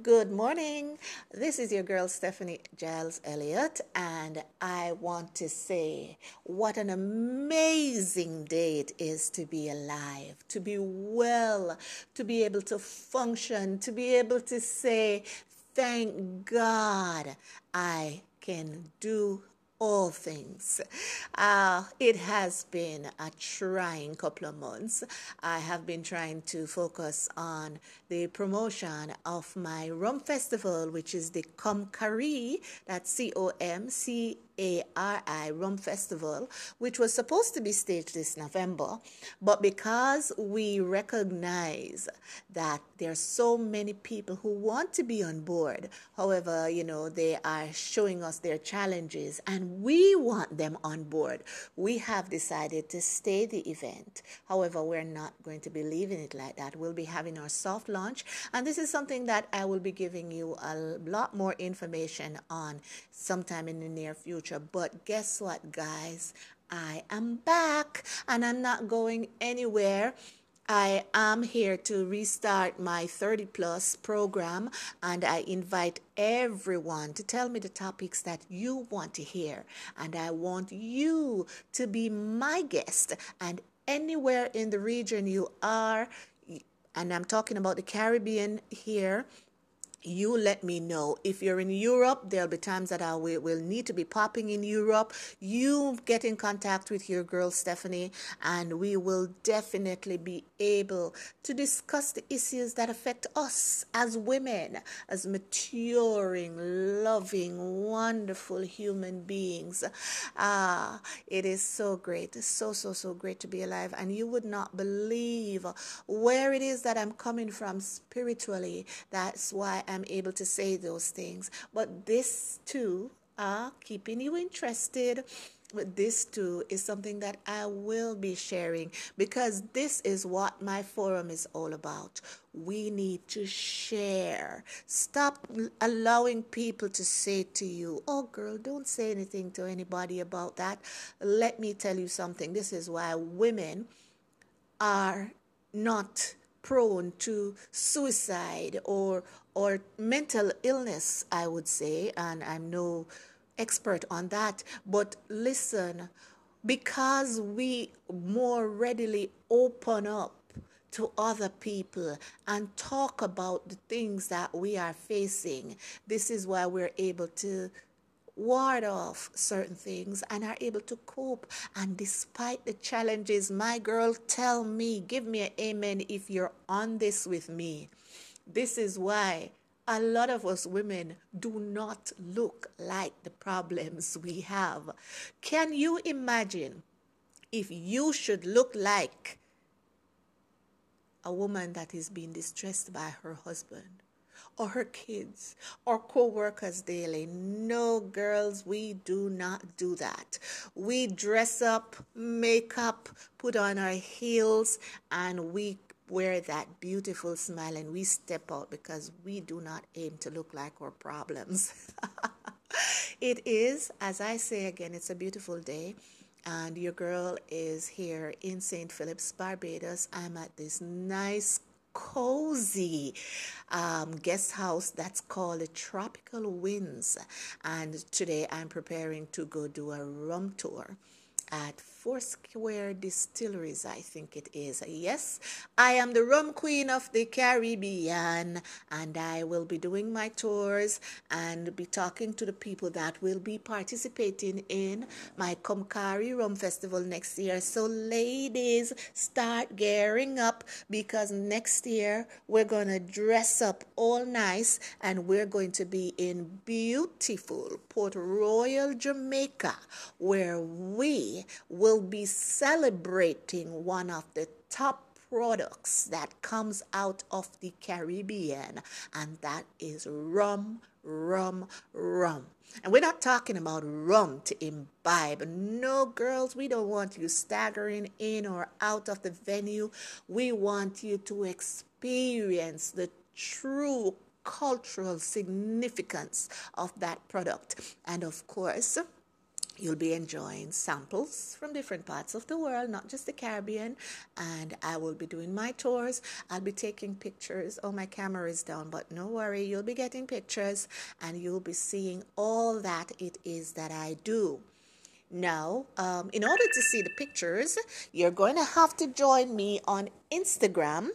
Good morning. This is your girl Stephanie Gyles Elliott, and I want to say what an amazing day it is to be alive, to be well, to be able to function, to be able to say, Thank God I can do all things. Uh, it has been a trying couple of months. I have been trying to focus on the promotion of my rum festival, which is the Comcari, that's C O M C ARI Rum Festival, which was supposed to be staged this November. But because we recognize that there are so many people who want to be on board, however, you know, they are showing us their challenges and we want them on board, we have decided to stay the event. However, we're not going to be leaving it like that. We'll be having our soft launch, and this is something that I will be giving you a lot more information on sometime in the near future But guess what, guys? I am back and I'm not going anywhere. I am here to restart my 30 plus program and I invite everyone to tell me the topics that you want to hear. And I want you to be my guest. And anywhere in the region you are, and I'm talking about the Caribbean here, you let me know. If you're in Europe, there'll be times that I will, will, need to be popping in Europe. You get in contact with your girl Stephanie, and we will definitely be able to discuss the issues that affect us as women, as maturing, loving, wonderful human beings. Ah, it is so great, so, so, so great to be alive. And you would not believe where it is that I'm coming from spiritually. That's why I'm able to say those things. But this too are keeping you interested. But this too is something that I will be sharing because this is what my forum is all about. We need to share. Stop allowing people to say to you, Oh, girl, don't say anything to anybody about that. Let me tell you something. This is why women are not prone to suicide or or mental illness i would say and i'm no expert on that but listen because we more readily open up to other people and talk about the things that we are facing this is why we're able to ward off certain things and are able to cope. And despite the challenges, my girl, tell me, give me an amen if you're on this with me. This is why a lot of us women do not look like the problems we have. Can you imagine if you should look like a woman that is being distressed by her husband? or her kids or co-workers daily. No, girls, we do not do that. We dress up, make up, put on our heels, and we wear that beautiful smile and we step out because we do not aim to look like our problems. it is, as I say again, it's a beautiful day and your girl is here in St. Philip's, Barbados. I'm at this nice cozy um, guest house that's called Tropical Winds. And today I'm preparing to go do a rum tour at Foursquare Distilleries, I think it is. Yes, I am the rum queen of the Caribbean, and I will be doing my tours and be talking to the people that will be participating in my Comcari Rum Festival next year. So, ladies, start gearing up because next year we're going to dress up all nice and we're going to be in beautiful Port Royal, Jamaica, where we will will be celebrating one of the top products that comes out of the Caribbean, and that is rum, rum, rum. And we're not talking about rum to imbibe. No, girls, we don't want you staggering in or out of the venue. We want you to experience the true cultural significance of that product. And of course, You'll be enjoying samples from different parts of the world, not just the Caribbean. And I will be doing my tours. I'll be taking pictures. Oh, my camera is down, but no worry, you'll be getting pictures and you'll be seeing all that it is that I do. Now, um, in order to see the pictures, you're going to have to join me on Instagram,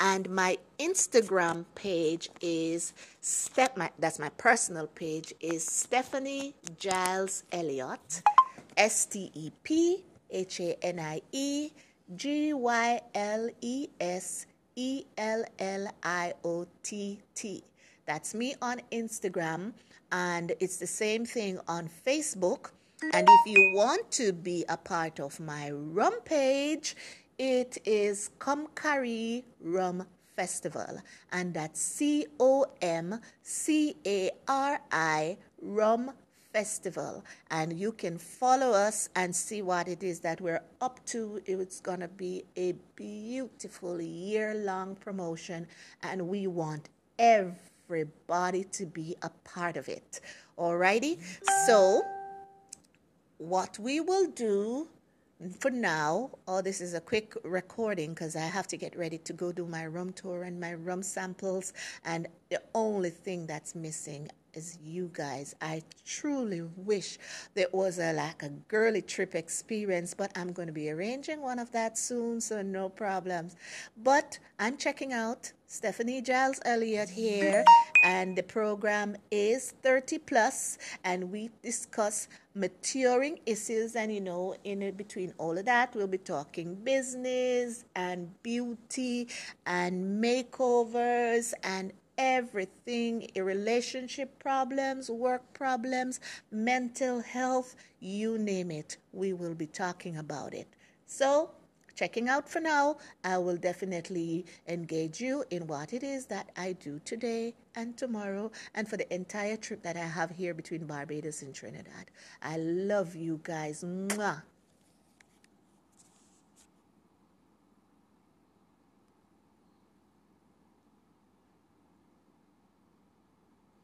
and my Instagram page is step. My, that's my personal page is Stephanie Gyles Elliott, S T E P H A N I E G Y L E S E L L I O T T. That's me on Instagram, and it's the same thing on Facebook and if you want to be a part of my rum page, it is Comcari Rum Festival, and that's C O M C A R I Rum Festival. And you can follow us and see what it is that we're up to. It's going to be a beautiful year long promotion, and we want everybody to be a part of it. Alrighty? So, what we will do for now, all this is a quick recording because I have to get ready to go do my rum tour and my rum samples. And the only thing that's missing is you guys. I truly wish there was a like a girly trip experience, but I'm going to be arranging one of that soon, so no problems. But I'm checking out Stephanie Gyles Elliott here, and the program is 30 plus, and we discuss maturing issues. And you know, in between all of that, we'll be talking business and beauty and makeovers and everything relationship problems, work problems, mental health you name it. We will be talking about it. So, checking out for now. I will definitely engage you in what it is that I do today and tomorrow and for the entire trip that I have here between Barbados and Trinidad. I love you guys. Mwah.